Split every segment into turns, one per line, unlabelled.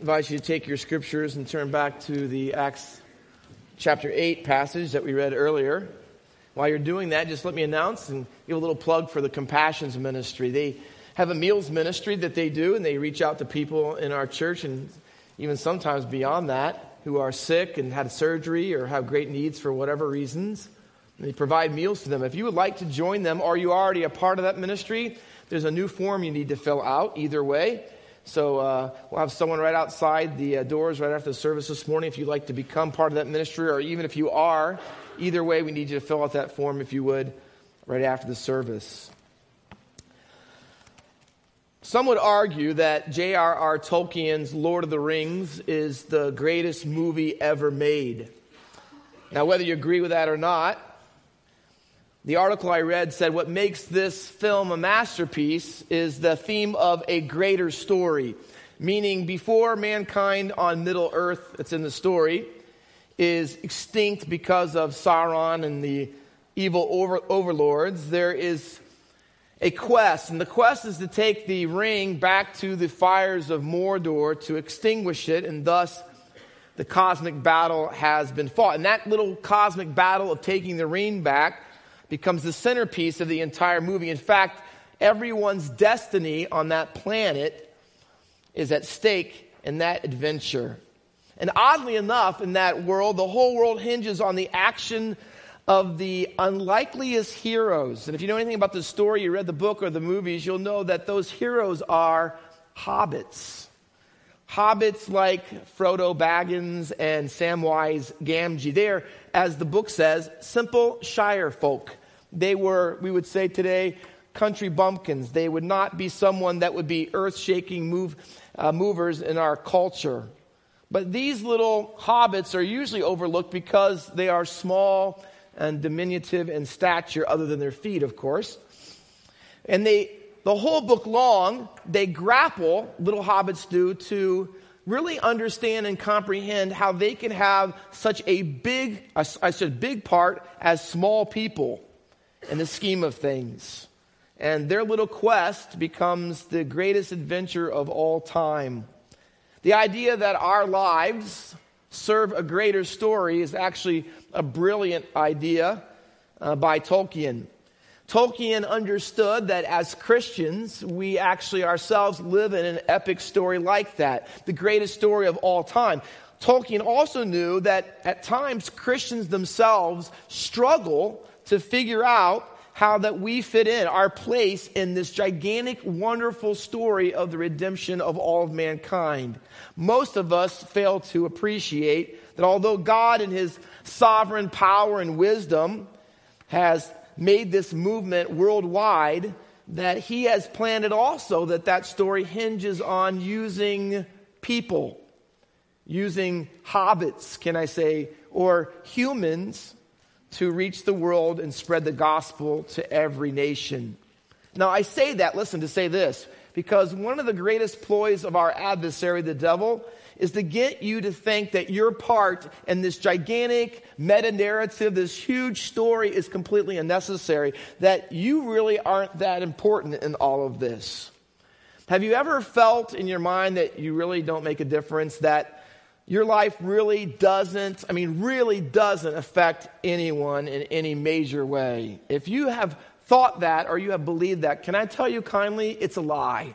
invite you to take your scriptures and turn back to the Acts chapter 8 passage that we read earlier. While you're doing that, just let me announce and give a little plug for the Compassions Ministry. They have a meals ministry that they do, and they reach out to people in our church and even sometimes beyond that who are sick and had surgery or have great needs for whatever reasons. And they provide meals to them. If you would like to join them or you are already a part of that ministry, there's a new form you need to fill out either way. So uh, we'll have someone right outside the uh, doors right after the service this morning if you'd like to become part of that ministry, or even if you are. Either way, we need you to fill out that form if you would right after the service. Some would argue that J.R.R. Tolkien's Lord of the Rings is the greatest movie ever made. Now, whether you agree with that or not, the article I read said what makes this film a masterpiece is the theme of a greater story, meaning before mankind on Middle Earth, that's in the story, is extinct because of Sauron and the evil over- overlords, there is a quest, and the quest is to take the ring back to the fires of Mordor to extinguish it, and thus the cosmic battle has been fought. And that little cosmic battle of taking the ring back becomes the centerpiece of the entire movie. In fact, everyone's destiny on that planet is at stake in that adventure. And oddly enough, in that world, the whole world hinges on the action of the unlikeliest heroes. And if you know anything about the story, you read the book or the movies, you'll know that those heroes are hobbits. Hobbits like Frodo Baggins and Samwise Gamgee. They're, as the book says, simple Shire folk. They were, we would say today, country bumpkins. They would not be someone that would be earth shaking move, uh, movers in our culture. But these little hobbits are usually overlooked because they are small and diminutive in stature, other than their feet, of course. And they, the whole book long, they grapple, little hobbits do, to really understand and comprehend how they can have such a big, I said big part as small people in the scheme of things. And their little quest becomes the greatest adventure of all time. The idea that our lives serve a greater story is actually a brilliant idea uh, by Tolkien. Tolkien understood that as Christians, we actually ourselves live in an epic story like that, the greatest story of all time. Tolkien also knew that at times Christians themselves struggle to figure out how that we fit in, our place in this gigantic, wonderful story of the redemption of all of mankind. Most of us fail to appreciate that although God in his sovereign power and wisdom has made this movement worldwide, that he has planted also that that story hinges on using people, using hobbits, can I say, or humans to reach the world and spread the gospel to every nation. Now, I say that, listen, to say this, because one of the greatest ploys of our adversary, the devil, is to get you to think that your part in this gigantic meta narrative, this huge story is completely unnecessary, that you really aren't that important in all of this. Have you ever felt in your mind that you really don't make a difference, that your life really doesn't, I mean, really doesn't affect anyone in any major way. If you have thought that or you have believed that, can I tell you kindly, it's a lie.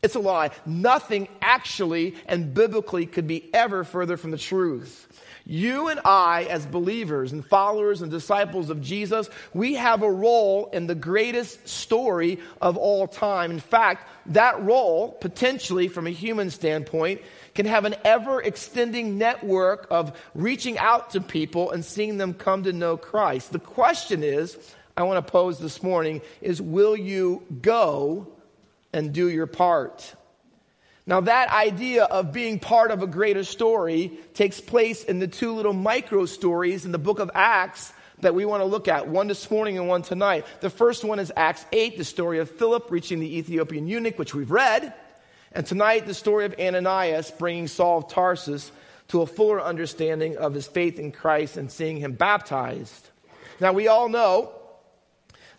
It's a lie. Nothing actually and biblically could be ever further from the truth. You and I, as believers and followers and disciples of Jesus, we have a role in the greatest story of all time. In fact, that role, potentially from a human standpoint, can have an ever extending network of reaching out to people and seeing them come to know Christ. The question is, I want to pose this morning is will you go and do your part? Now, that idea of being part of a greater story takes place in the two little micro stories in the book of Acts that we want to look at, one this morning and one tonight. The first one is Acts 8, the story of Philip reaching the Ethiopian eunuch, which we've read. And tonight, the story of Ananias bringing Saul of Tarsus to a fuller understanding of his faith in Christ and seeing him baptized. Now, we all know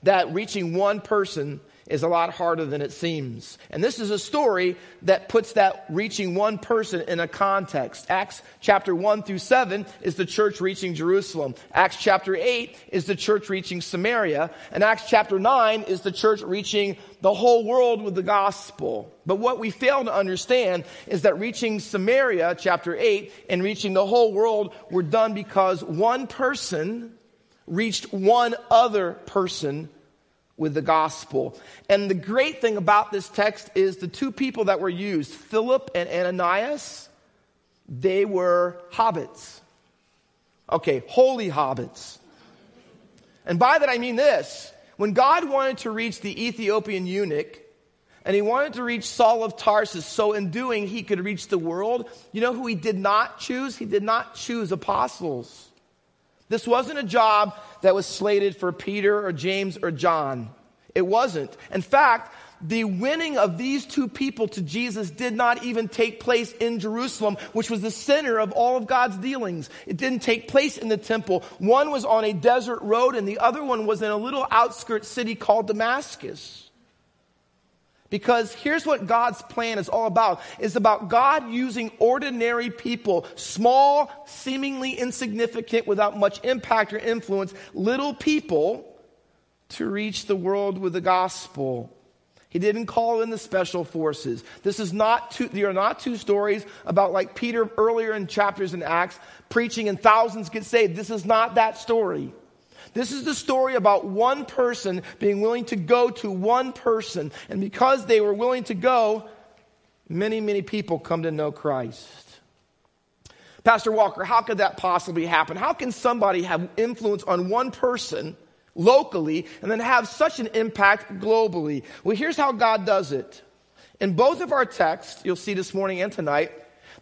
that reaching one person is a lot harder than it seems. And this is a story that puts that reaching one person in a context. Acts chapter 1 through 7 is the church reaching Jerusalem. Acts chapter 8 is the church reaching Samaria. And Acts chapter 9 is the church reaching the whole world with the gospel. But what we fail to understand is that reaching Samaria, chapter 8, and reaching the whole world were done because one person reached one other person with the gospel. And the great thing about this text is the two people that were used, Philip and Ananias, they were hobbits. Okay, holy hobbits. And by that I mean this when God wanted to reach the Ethiopian eunuch, and he wanted to reach Saul of Tarsus, so in doing, he could reach the world. You know who he did not choose? He did not choose apostles. This wasn't a job that was slated for Peter or James or John. It wasn't. In fact, the winning of these two people to Jesus did not even take place in Jerusalem, which was the center of all of God's dealings. It didn't take place in the temple. One was on a desert road and the other one was in a little outskirt city called Damascus. Because here's what God's plan is all about. It's about God using ordinary people, small, seemingly insignificant, without much impact or influence, little people to reach the world with the gospel. He didn't call in the special forces. This is not two, there are not two stories about like Peter earlier in chapters in Acts preaching and thousands get saved. This is not that story. This is the story about one person being willing to go to one person. And because they were willing to go, many, many people come to know Christ. Pastor Walker, how could that possibly happen? How can somebody have influence on one person locally and then have such an impact globally? Well, here's how God does it. In both of our texts, you'll see this morning and tonight,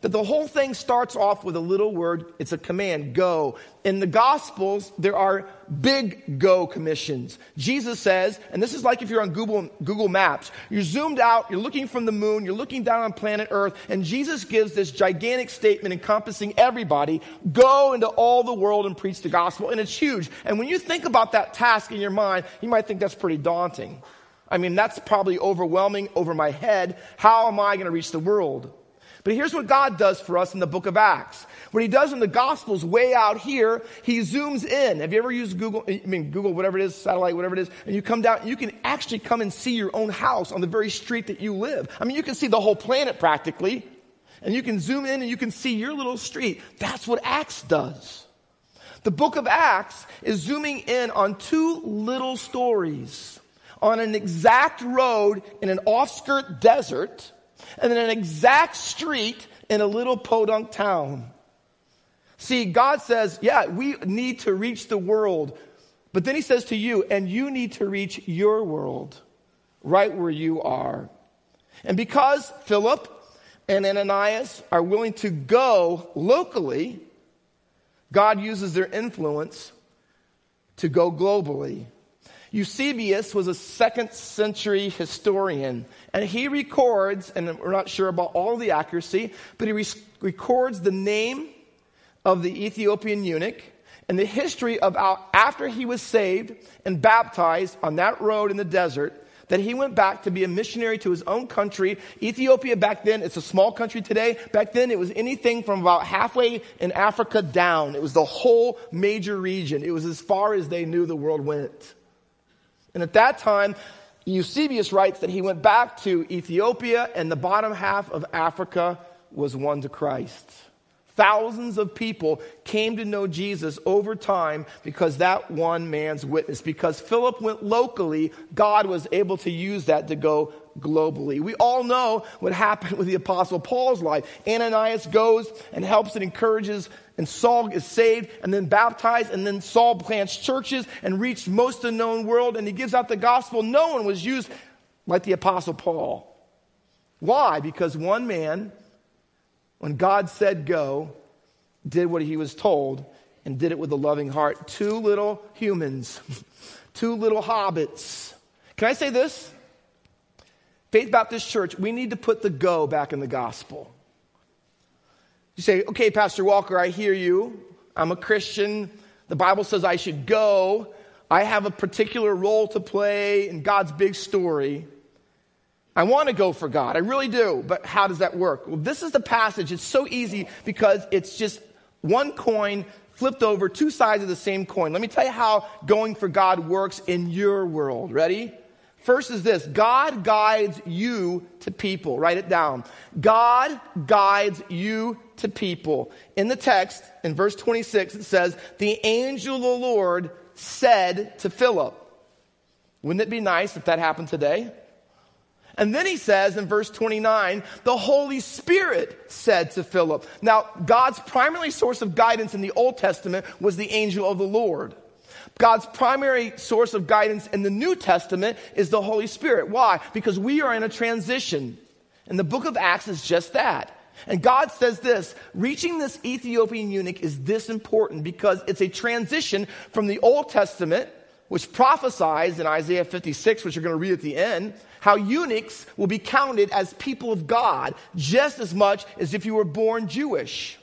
that the whole thing starts off with a little word. It's a command, go. In the Gospels, there are big go commissions. Jesus says, and this is like if you're on Google, Google Maps, you're zoomed out, you're looking from the moon, you're looking down on planet Earth, and Jesus gives this gigantic statement encompassing everybody, go into all the world and preach the gospel. And it's huge. And when you think about that task in your mind, you might think that's pretty daunting. I mean, that's probably overwhelming over my head. How am I going to reach the world? But here's what God does for us in the book of Acts. What he does in the Gospels way out here, he zooms in. Have you ever used Google, I mean, Google, whatever it is, satellite, whatever it is, and you come down, you can actually come and see your own house on the very street that you live. I mean, you can see the whole planet practically, and you can zoom in and you can see your little street. That's what Acts does. The book of Acts is zooming in on two little stories on an exact road in an off-skirt desert and then an exact street in a little podunk town. See, God says, yeah, we need to reach the world. But then he says to you, and you need to reach your world right where you are. And because Philip and Ananias are willing to go locally, God uses their influence to go globally. Eusebius was a second century historian, and he records, and we're not sure about all the accuracy, but he re- records the name of the Ethiopian eunuch and the history of how, after he was saved and baptized on that road in the desert that he went back to be a missionary to his own country. Ethiopia back then, it's a small country today. Back then, it was anything from about halfway in Africa down. It was the whole major region. It was as far as they knew the world went. And at that time, Eusebius writes that he went back to Ethiopia and the bottom half of Africa was won to Christ. Thousands of people came to know Jesus over time because that one man's witness. Because Philip went locally, God was able to use that to go globally. We all know what happened with the apostle Paul's life. Ananias goes and helps and encourages and Saul is saved and then baptized, and then Saul plants churches and reached most of the known world, and he gives out the gospel. No one was used like the Apostle Paul. Why? Because one man, when God said go, did what he was told and did it with a loving heart. Two little humans, two little hobbits. Can I say this? Faith Baptist Church, we need to put the go back in the gospel. You say, okay, Pastor Walker, I hear you. I'm a Christian. The Bible says I should go. I have a particular role to play in God's big story. I want to go for God. I really do. But how does that work? Well, this is the passage. It's so easy because it's just one coin flipped over, two sides of the same coin. Let me tell you how going for God works in your world. Ready? First is this God guides you to people. Write it down. God guides you to people. In the text, in verse 26, it says, The angel of the Lord said to Philip. Wouldn't it be nice if that happened today? And then he says in verse 29, the Holy Spirit said to Philip. Now, God's primary source of guidance in the Old Testament was the angel of the Lord. God's primary source of guidance in the New Testament is the Holy Spirit. Why? Because we are in a transition. And the book of Acts is just that. And God says this reaching this Ethiopian eunuch is this important because it's a transition from the Old Testament, which prophesies in Isaiah 56, which you're going to read at the end, how eunuchs will be counted as people of God just as much as if you were born Jewish.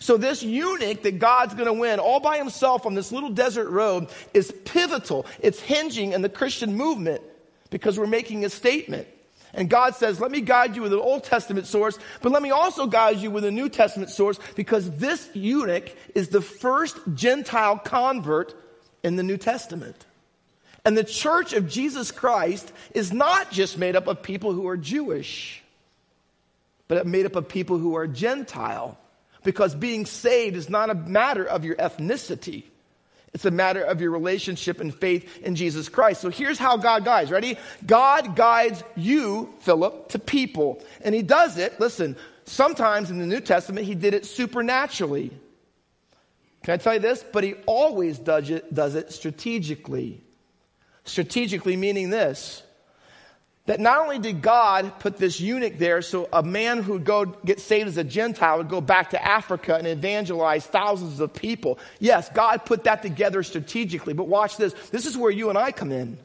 So this eunuch that God's going to win all by himself on this little desert road is pivotal. It's hinging in the Christian movement because we're making a statement. And God says, let me guide you with an Old Testament source, but let me also guide you with a New Testament source because this eunuch is the first Gentile convert in the New Testament. And the church of Jesus Christ is not just made up of people who are Jewish, but it's made up of people who are Gentile. Because being saved is not a matter of your ethnicity. It's a matter of your relationship and faith in Jesus Christ. So here's how God guides. Ready? God guides you, Philip, to people. And he does it, listen, sometimes in the New Testament, he did it supernaturally. Can I tell you this? But he always does it, does it strategically. Strategically, meaning this that not only did God put this eunuch there so a man who'd go get saved as a Gentile would go back to Africa and evangelize thousands of people. Yes, God put that together strategically, but watch this. This is where you and I come in.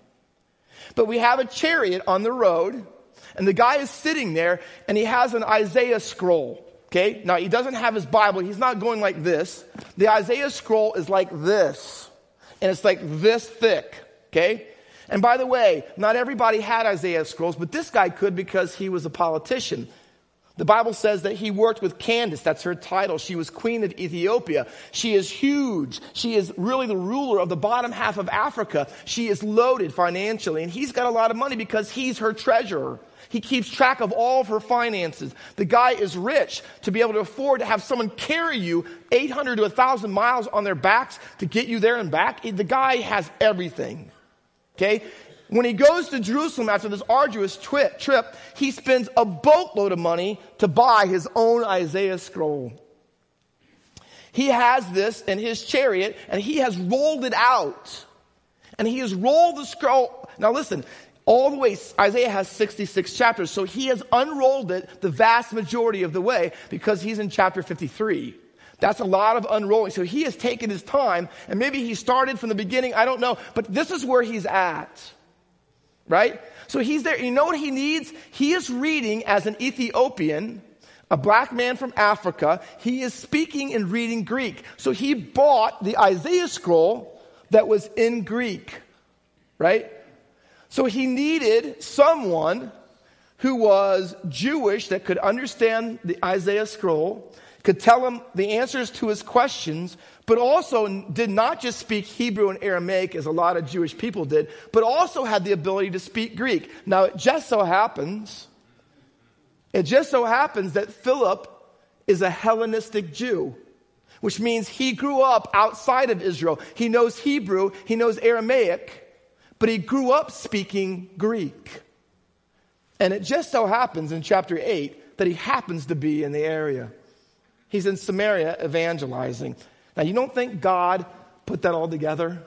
But we have a chariot on the road, and the guy is sitting there, and he has an Isaiah scroll. Okay? Now, he doesn't have his Bible. He's not going like this. The Isaiah scroll is like this, and it's like this thick. Okay? And by the way, not everybody had Isaiah scrolls, but this guy could because he was a politician. The Bible says that he worked with Candace. That's her title. She was queen of Ethiopia. She is huge. She is really the ruler of the bottom half of Africa. She is loaded financially, and he's got a lot of money because he's her treasurer. He keeps track of all of her finances. The guy is rich to be able to afford to have someone carry you 800 to 1,000 miles on their backs to get you there and back. The guy has everything. Okay? When he goes to Jerusalem after this arduous trip, trip, he spends a boatload of money to buy his own Isaiah scroll. He has this in his chariot and he has rolled it out. And he has rolled the scroll. Now listen, all the way, Isaiah has 66 chapters, so he has unrolled it the vast majority of the way because he's in chapter 53. That's a lot of unrolling. So he has taken his time, and maybe he started from the beginning, I don't know, but this is where he's at. Right? So he's there. You know what he needs? He is reading as an Ethiopian, a black man from Africa. He is speaking and reading Greek. So he bought the Isaiah scroll that was in Greek. Right? So he needed someone who was Jewish that could understand the Isaiah scroll could tell him the answers to his questions, but also did not just speak Hebrew and Aramaic as a lot of Jewish people did, but also had the ability to speak Greek. Now, it just so happens, it just so happens that Philip is a Hellenistic Jew, which means he grew up outside of Israel. He knows Hebrew, he knows Aramaic, but he grew up speaking Greek. And it just so happens in chapter 8 that he happens to be in the area. He's in Samaria evangelizing. Now, you don't think God put that all together?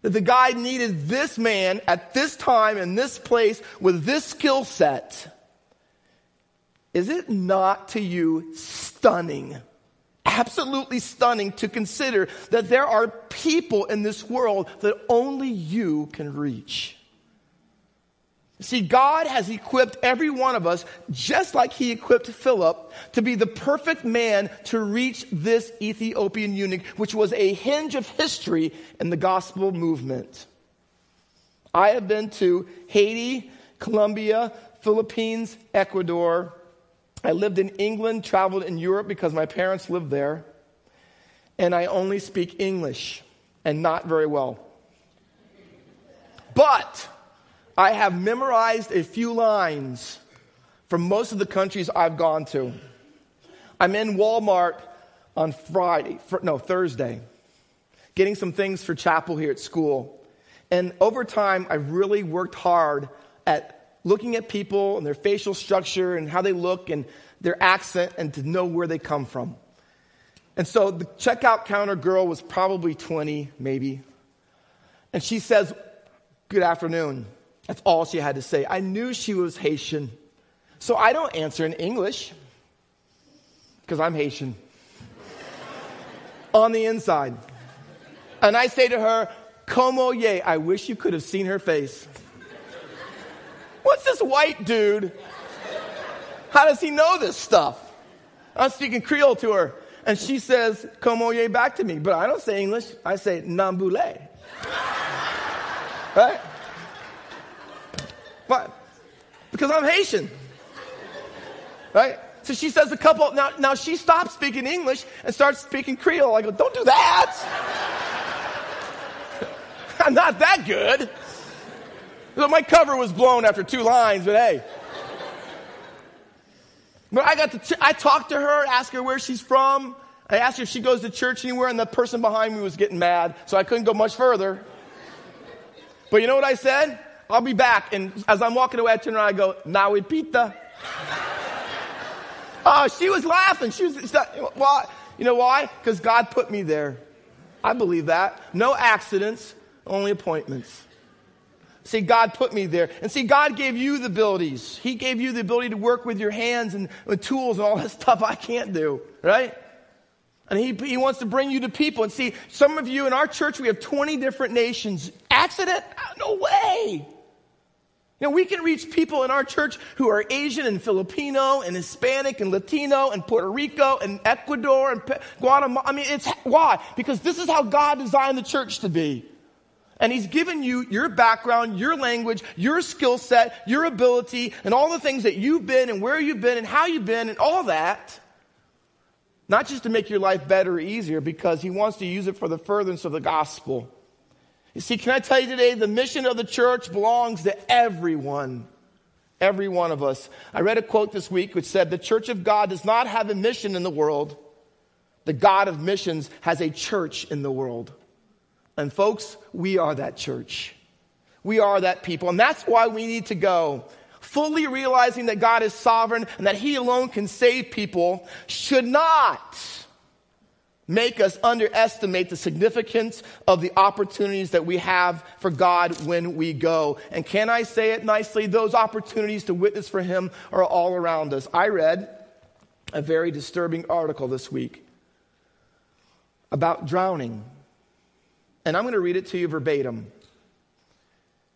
That the guy needed this man at this time in this place with this skill set. Is it not to you stunning? Absolutely stunning to consider that there are people in this world that only you can reach. See, God has equipped every one of us, just like He equipped Philip, to be the perfect man to reach this Ethiopian eunuch, which was a hinge of history in the gospel movement. I have been to Haiti, Colombia, Philippines, Ecuador. I lived in England, traveled in Europe because my parents lived there. And I only speak English and not very well. But I have memorized a few lines from most of the countries I've gone to. I'm in Walmart on Friday, no, Thursday, getting some things for chapel here at school. And over time, I've really worked hard at looking at people and their facial structure and how they look and their accent and to know where they come from. And so the checkout counter girl was probably 20, maybe. And she says, Good afternoon. That's all she had to say. I knew she was Haitian. So I don't answer in English because I'm Haitian on the inside. And I say to her, Como ye? I wish you could have seen her face. What's this white dude? How does he know this stuff? I'm speaking Creole to her. And she says, Como ye back to me. But I don't say English. I say Nambule. right? But because I'm Haitian. Right? So she says a couple, now, now she stops speaking English and starts speaking Creole. I go, don't do that. I'm not that good. So my cover was blown after two lines, but hey. But I got to, I talked to her, asked her where she's from. I asked her if she goes to church anywhere, and the person behind me was getting mad, so I couldn't go much further. But you know what I said? I'll be back. And as I'm walking away, I turn around, I go, Nawi pita. oh, she was laughing. She was, why? You know why? Because God put me there. I believe that. No accidents, only appointments. See, God put me there. And see, God gave you the abilities. He gave you the ability to work with your hands and with tools and all that stuff I can't do, right? And he, he wants to bring you to people. And see, some of you in our church, we have 20 different nations. Accident? No way. You know, we can reach people in our church who are Asian and Filipino and Hispanic and Latino and Puerto Rico and Ecuador and Guatemala. I mean, it's why? Because this is how God designed the church to be. And He's given you your background, your language, your skill set, your ability, and all the things that you've been and where you've been and how you've been and all that. Not just to make your life better or easier, because He wants to use it for the furtherance of the gospel. You see, can I tell you today, the mission of the church belongs to everyone. Every one of us. I read a quote this week which said, The church of God does not have a mission in the world. The God of missions has a church in the world. And folks, we are that church. We are that people. And that's why we need to go. Fully realizing that God is sovereign and that He alone can save people should not make us underestimate the significance of the opportunities that we have for God when we go. And can I say it nicely? Those opportunities to witness for Him are all around us. I read a very disturbing article this week about drowning. And I'm going to read it to you verbatim.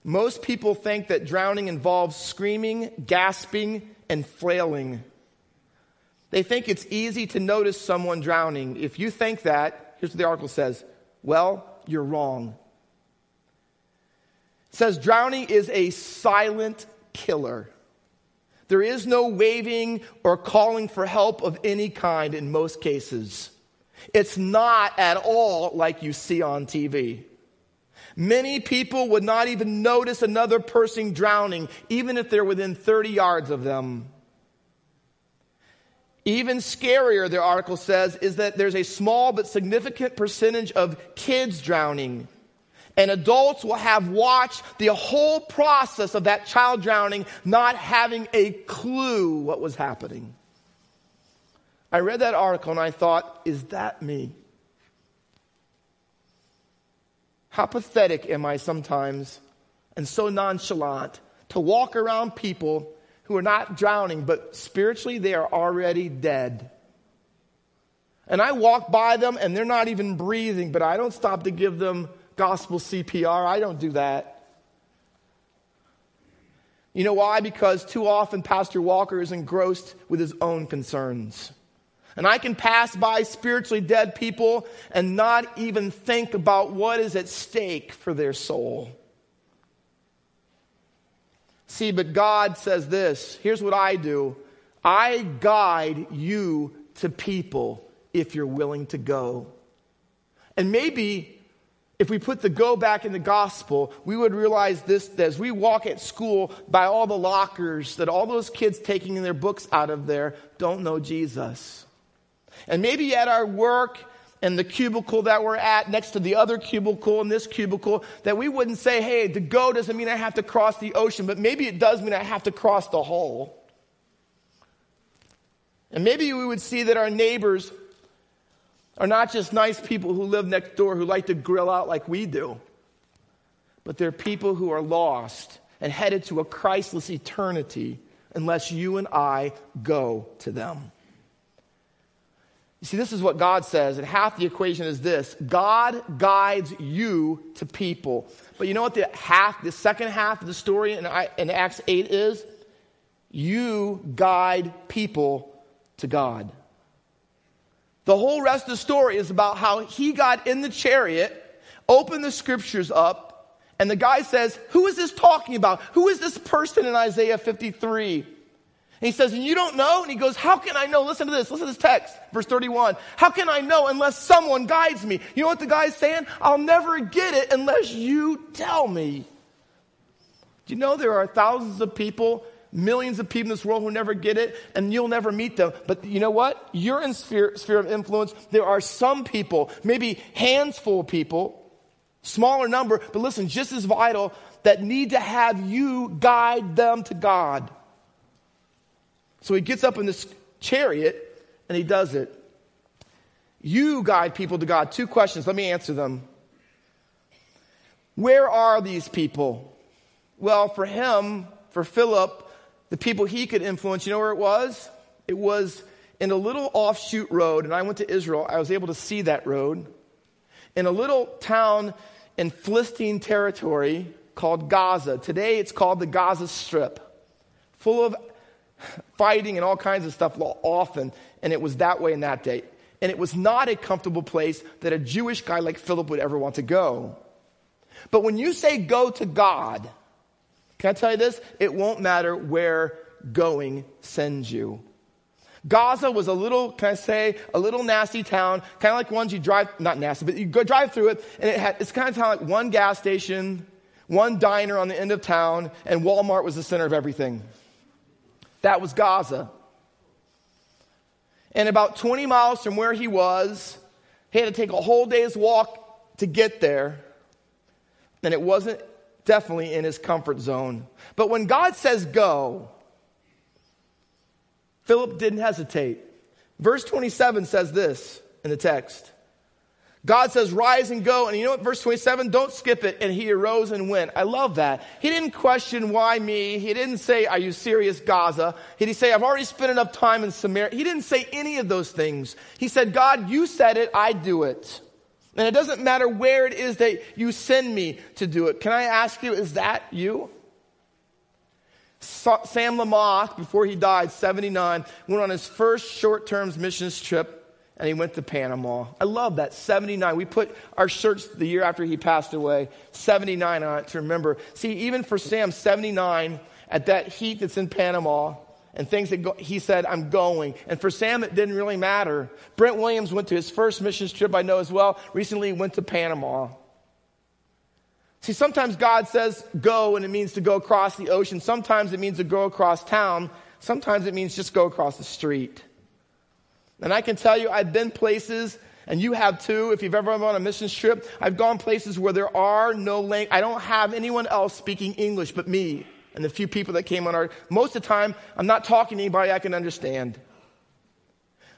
Most people think that drowning involves screaming, gasping, and flailing. They think it's easy to notice someone drowning. If you think that, here's what the article says well, you're wrong. It says drowning is a silent killer. There is no waving or calling for help of any kind in most cases. It's not at all like you see on TV. Many people would not even notice another person drowning, even if they're within 30 yards of them. Even scarier, the article says, is that there's a small but significant percentage of kids drowning. And adults will have watched the whole process of that child drowning, not having a clue what was happening. I read that article and I thought, is that me? How pathetic am I sometimes and so nonchalant to walk around people who are not drowning, but spiritually they are already dead. And I walk by them and they're not even breathing, but I don't stop to give them gospel CPR. I don't do that. You know why? Because too often Pastor Walker is engrossed with his own concerns. And I can pass by spiritually dead people and not even think about what is at stake for their soul. See, but God says this here's what I do I guide you to people if you're willing to go. And maybe if we put the go back in the gospel, we would realize this that as we walk at school by all the lockers, that all those kids taking their books out of there don't know Jesus. And maybe at our work and the cubicle that we're at next to the other cubicle and this cubicle, that we wouldn't say, hey, to go doesn't mean I have to cross the ocean, but maybe it does mean I have to cross the hall. And maybe we would see that our neighbors are not just nice people who live next door who like to grill out like we do, but they're people who are lost and headed to a Christless eternity unless you and I go to them. You see, this is what God says, and half the equation is this God guides you to people. But you know what the half, the second half of the story in, in Acts 8 is? You guide people to God. The whole rest of the story is about how he got in the chariot, opened the scriptures up, and the guy says, Who is this talking about? Who is this person in Isaiah 53? And he says, and you don't know? And he goes, how can I know? Listen to this. Listen to this text. Verse 31. How can I know unless someone guides me? You know what the guy's saying? I'll never get it unless you tell me. Do you know there are thousands of people, millions of people in this world who never get it, and you'll never meet them. But you know what? You're in sphere, sphere of influence. There are some people, maybe hands full of people, smaller number, but listen, just as vital, that need to have you guide them to God. So he gets up in this chariot and he does it. You guide people to God. Two questions. Let me answer them. Where are these people? Well, for him, for Philip, the people he could influence, you know where it was? It was in a little offshoot road, and I went to Israel. I was able to see that road. In a little town in Philistine territory called Gaza. Today it's called the Gaza Strip, full of fighting and all kinds of stuff often, and it was that way in that day. And it was not a comfortable place that a Jewish guy like Philip would ever want to go. But when you say go to God, can I tell you this? It won't matter where going sends you. Gaza was a little, can I say, a little nasty town, kind of like ones you drive, not nasty, but you go drive through it, and it had, it's kind of like one gas station, one diner on the end of town, and Walmart was the center of everything. That was Gaza. And about 20 miles from where he was, he had to take a whole day's walk to get there. And it wasn't definitely in his comfort zone. But when God says go, Philip didn't hesitate. Verse 27 says this in the text God says, rise and go. And you know what? Verse 27, don't skip it. And he arose and went. I love that. He didn't question why me. He didn't say, are you serious, Gaza? He didn't say, I've already spent enough time in Samaria. He didn't say any of those things. He said, God, you said it. I do it. And it doesn't matter where it is that you send me to do it. Can I ask you, is that you? Sam Lamoth, before he died, 79, went on his first short term missions trip and he went to Panama. I love that. 79. We put our shirts the year after he passed away, 79 on it to remember. See, even for Sam, 79, at that heat that's in Panama, and things that go, he said, I'm going. And for Sam, it didn't really matter. Brent Williams went to his first missions trip, I know as well. Recently, went to Panama. See, sometimes God says go, and it means to go across the ocean. Sometimes it means to go across town. Sometimes it means just go across the street. And I can tell you, I've been places, and you have too, if you've ever been on a mission trip. I've gone places where there are no language. I don't have anyone else speaking English but me and the few people that came on our. Most of the time, I'm not talking to anybody I can understand.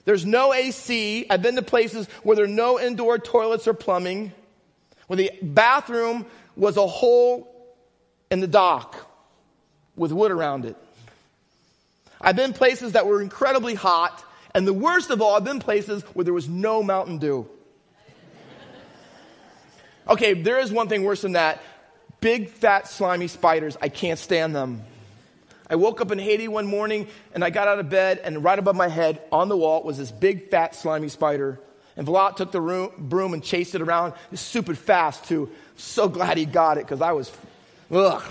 There's no AC. I've been to places where there are no indoor toilets or plumbing, where the bathroom was a hole in the dock with wood around it. I've been places that were incredibly hot and the worst of all, I've been places where there was no Mountain Dew. Okay, there is one thing worse than that. Big, fat, slimy spiders. I can't stand them. I woke up in Haiti one morning and I got out of bed, and right above my head on the wall was this big, fat, slimy spider. And Vlad took the room, broom and chased it around. Super fast, too. So glad he got it because I was, ugh.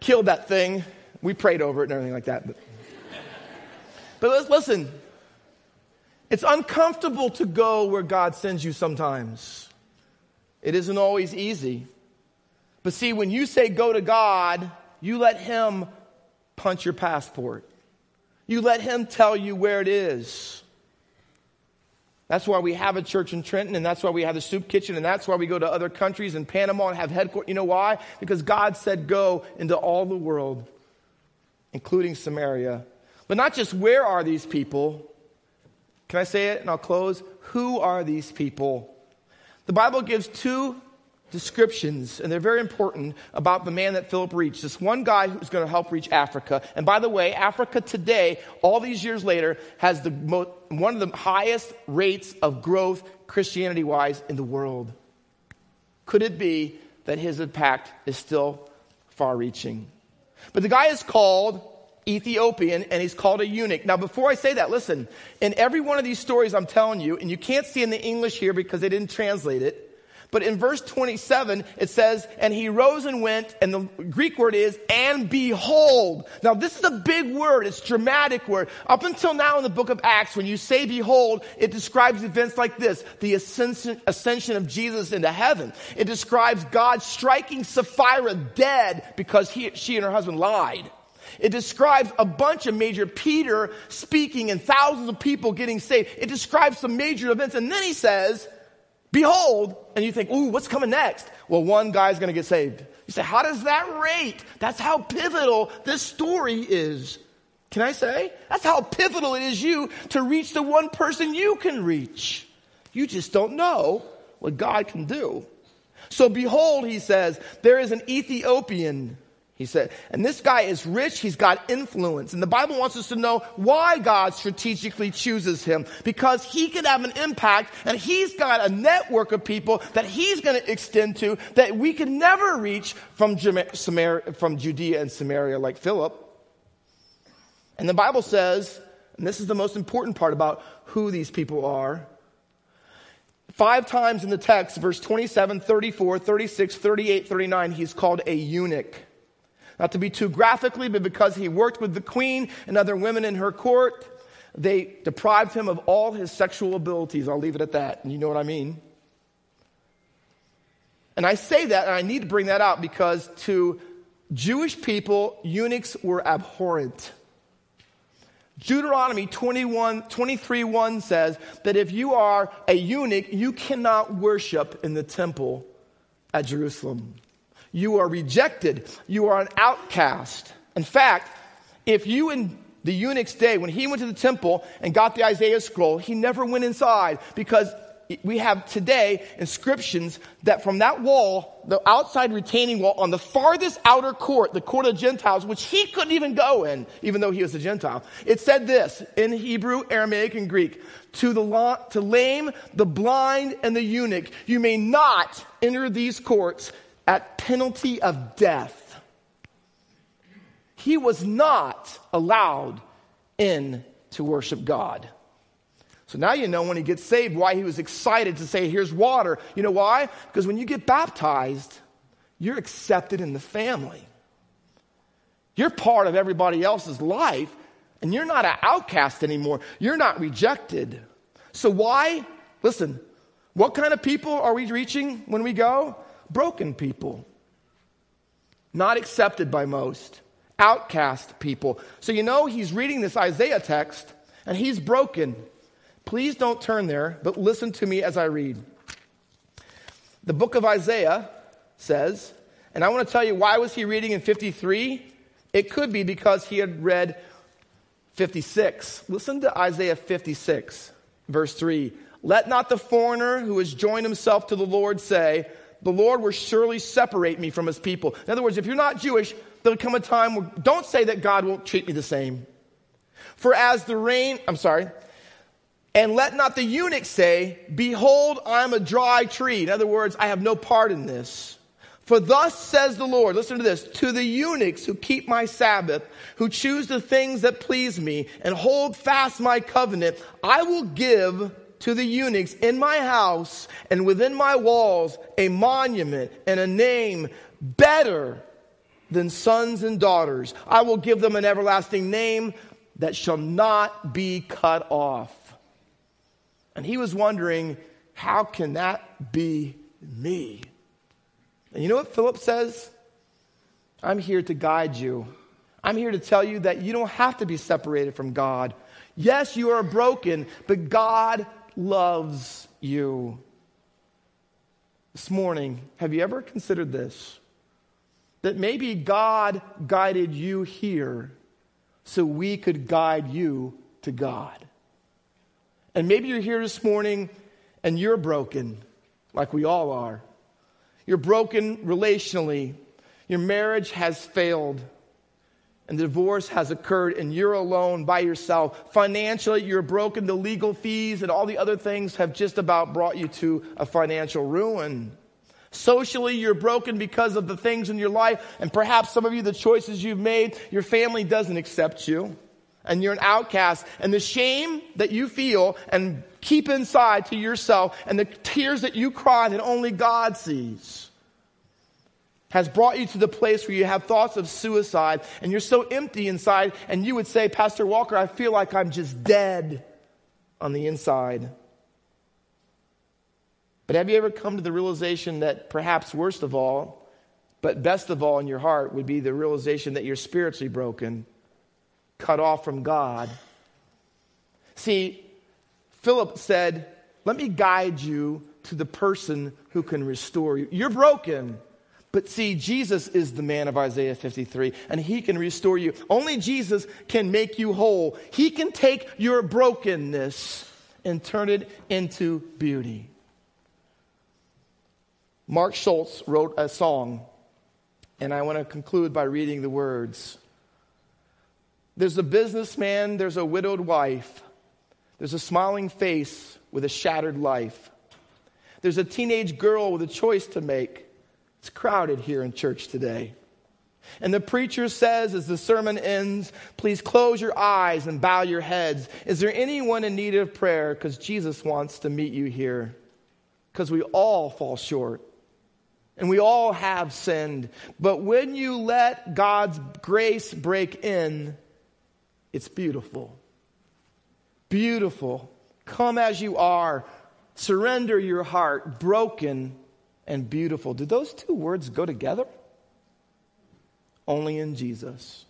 Killed that thing. We prayed over it and everything like that. But, but listen, it's uncomfortable to go where God sends you sometimes. It isn't always easy. But see, when you say go to God, you let Him punch your passport. You let Him tell you where it is. That's why we have a church in Trenton, and that's why we have the soup kitchen, and that's why we go to other countries in Panama and have headquarters. You know why? Because God said go into all the world, including Samaria. But not just where are these people? Can I say it and I'll close? Who are these people? The Bible gives two descriptions, and they're very important about the man that Philip reached. This one guy who's going to help reach Africa. And by the way, Africa today, all these years later, has the mo- one of the highest rates of growth Christianity wise in the world. Could it be that his impact is still far reaching? But the guy is called Ethiopian and he's called a eunuch. Now, before I say that, listen, in every one of these stories I'm telling you, and you can't see in the English here because they didn't translate it, but in verse 27, it says, and he rose and went, and the Greek word is, and behold. Now this is a big word. It's dramatic word. Up until now in the book of Acts, when you say behold, it describes events like this. The ascension, ascension of Jesus into heaven. It describes God striking Sapphira dead because he, she and her husband lied. It describes a bunch of major Peter speaking and thousands of people getting saved. It describes some major events. And then he says, Behold, and you think, ooh, what's coming next? Well, one guy's going to get saved. You say, how does that rate? That's how pivotal this story is. Can I say? That's how pivotal it is you to reach the one person you can reach. You just don't know what God can do. So behold, he says, there is an Ethiopian he said, and this guy is rich, he's got influence. And the Bible wants us to know why God strategically chooses him. Because he can have an impact and he's got a network of people that he's going to extend to that we can never reach from, Samaria, from Judea and Samaria like Philip. And the Bible says, and this is the most important part about who these people are. Five times in the text, verse 27, 34, 36, 38, 39, he's called a eunuch. Not to be too graphically, but because he worked with the queen and other women in her court, they deprived him of all his sexual abilities. I'll leave it at that. And you know what I mean? And I say that, and I need to bring that out because to Jewish people, eunuchs were abhorrent. Deuteronomy 21, 23 1 says that if you are a eunuch, you cannot worship in the temple at Jerusalem. You are rejected. You are an outcast. In fact, if you in the eunuch's day, when he went to the temple and got the Isaiah scroll, he never went inside because we have today inscriptions that from that wall, the outside retaining wall on the farthest outer court, the court of Gentiles, which he couldn't even go in, even though he was a Gentile, it said this in Hebrew, Aramaic, and Greek to the to lame, the blind, and the eunuch, you may not enter these courts at penalty of death. He was not allowed in to worship God. So now you know when he gets saved why he was excited to say, Here's water. You know why? Because when you get baptized, you're accepted in the family. You're part of everybody else's life, and you're not an outcast anymore. You're not rejected. So, why? Listen, what kind of people are we reaching when we go? Broken people, not accepted by most, outcast people. So you know he's reading this Isaiah text and he's broken. Please don't turn there, but listen to me as I read. The book of Isaiah says, and I want to tell you why was he reading in 53? It could be because he had read 56. Listen to Isaiah 56, verse 3. Let not the foreigner who has joined himself to the Lord say, the Lord will surely separate me from his people. In other words, if you're not Jewish, there'll come a time where don't say that God won't treat me the same. For as the rain, I'm sorry, and let not the eunuch say, Behold, I am a dry tree. In other words, I have no part in this. For thus says the Lord, listen to this, to the eunuchs who keep my Sabbath, who choose the things that please me, and hold fast my covenant, I will give to the eunuchs in my house and within my walls a monument and a name better than sons and daughters. I will give them an everlasting name that shall not be cut off. And he was wondering, how can that be me? And you know what Philip says? I'm here to guide you. I'm here to tell you that you don't have to be separated from God. Yes, you are broken, but God loves you. This morning, have you ever considered this? That maybe God guided you here so we could guide you to God. And maybe you're here this morning and you're broken, like we all are. You're broken relationally. Your marriage has failed. And the divorce has occurred, and you're alone by yourself. Financially, you're broken. The legal fees and all the other things have just about brought you to a financial ruin. Socially, you're broken because of the things in your life, and perhaps some of you, the choices you've made, your family doesn't accept you, and you're an outcast. And the shame that you feel and keep inside to yourself and the tears that you cry that only God sees has brought you to the place where you have thoughts of suicide and you're so empty inside and you would say, Pastor Walker, I feel like I'm just dead on the inside. But have you ever come to the realization that perhaps worst of all, but best of all in your heart would be the realization that you're spiritually broken, cut off from God? See, Philip said, Let me guide you to the person who can restore you. You're broken. But see, Jesus is the man of Isaiah 53, and he can restore you. Only Jesus can make you whole. He can take your brokenness and turn it into beauty. Mark Schultz wrote a song, and I want to conclude by reading the words. There's a businessman, there's a widowed wife there's a smiling face with a shattered life. There's a teenage girl with a choice to make. It's crowded here in church today. And the preacher says, as the sermon ends, please close your eyes and bow your heads. Is there anyone in need of prayer? Because Jesus wants to meet you here. Because we all fall short. And we all have sinned. But when you let God's grace break in, it's beautiful beautiful. Come as you are. Surrender your heart, broken and beautiful. Do those two words go together? Only in Jesus.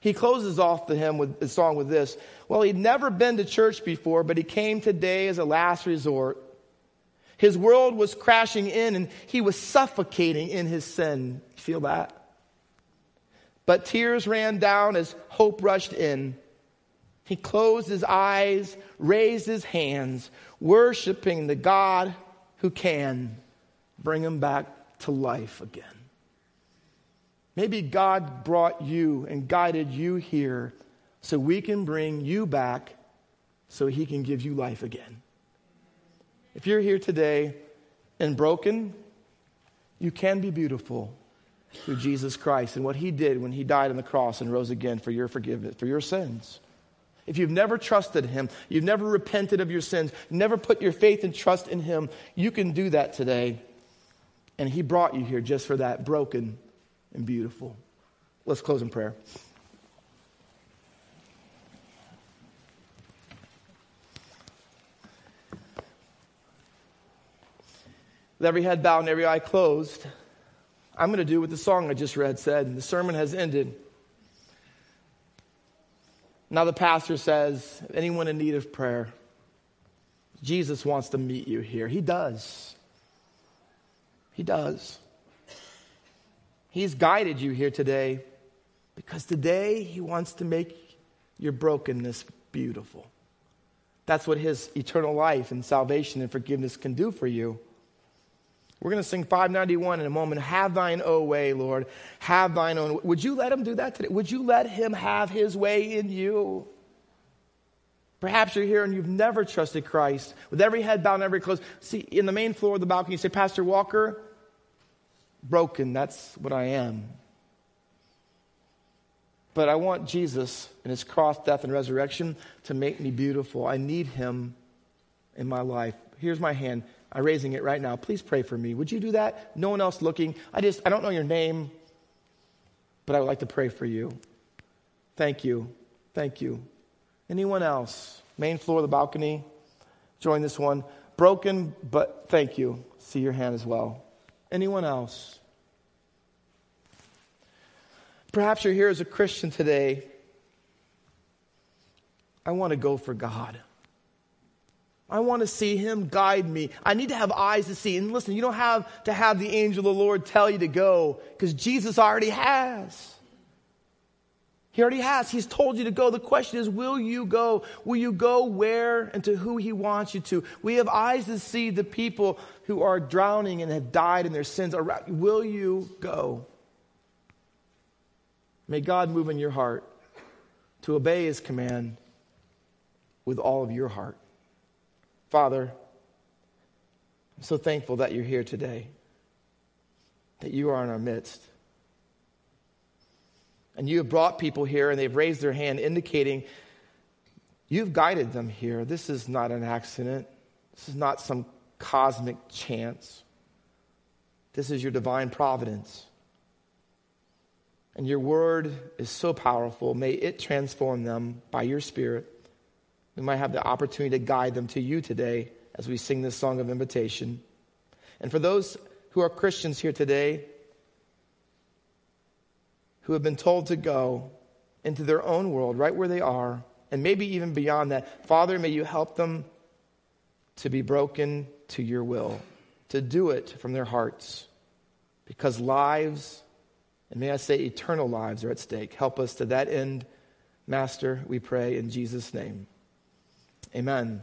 He closes off the hymn with the song with this. Well, he'd never been to church before, but he came today as a last resort. His world was crashing in and he was suffocating in his sin. feel that? But tears ran down as hope rushed in. He closed his eyes, raised his hands, worshiping the God who can bring him back to life again. Maybe God brought you and guided you here so we can bring you back so he can give you life again. If you're here today and broken, you can be beautiful through Jesus Christ and what he did when he died on the cross and rose again for your forgiveness, for your sins. If you've never trusted Him, you've never repented of your sins, never put your faith and trust in Him, you can do that today. And He brought you here just for that, broken and beautiful. Let's close in prayer. With every head bowed and every eye closed, I'm going to do what the song I just read said, and the sermon has ended. Now the pastor says, anyone in need of prayer, Jesus wants to meet you here. He does. He does. He's guided you here today because today he wants to make your brokenness beautiful. That's what his eternal life and salvation and forgiveness can do for you. We're going to sing 591 in a moment. Have thine own way, Lord. Have thine own. Would you let him do that today? Would you let him have his way in you? Perhaps you're here and you've never trusted Christ. With every head bowed and every closed. See, in the main floor of the balcony, you say, Pastor Walker, broken. That's what I am. But I want Jesus and his cross, death, and resurrection to make me beautiful. I need him in my life. Here's my hand. I'm raising it right now. Please pray for me. Would you do that? No one else looking. I just, I don't know your name, but I would like to pray for you. Thank you. Thank you. Anyone else? Main floor, the balcony. Join this one. Broken, but thank you. See your hand as well. Anyone else? Perhaps you're here as a Christian today. I want to go for God. I want to see Him guide me. I need to have eyes to see. And listen, you don't have to have the angel of the Lord tell you to go because Jesus already has. He already has. He's told you to go. The question is, will you go? Will you go where and to who He wants you to? We have eyes to see the people who are drowning and have died in their sins. Will you go? May God move in your heart to obey his command with all of your heart. Father, I'm so thankful that you're here today, that you are in our midst. And you have brought people here and they've raised their hand, indicating you've guided them here. This is not an accident, this is not some cosmic chance. This is your divine providence. And your word is so powerful. May it transform them by your spirit. We might have the opportunity to guide them to you today as we sing this song of invitation. And for those who are Christians here today, who have been told to go into their own world, right where they are, and maybe even beyond that, Father, may you help them to be broken to your will, to do it from their hearts, because lives and may I say, eternal lives are at stake. Help us to that end, Master, we pray in Jesus' name. Amen.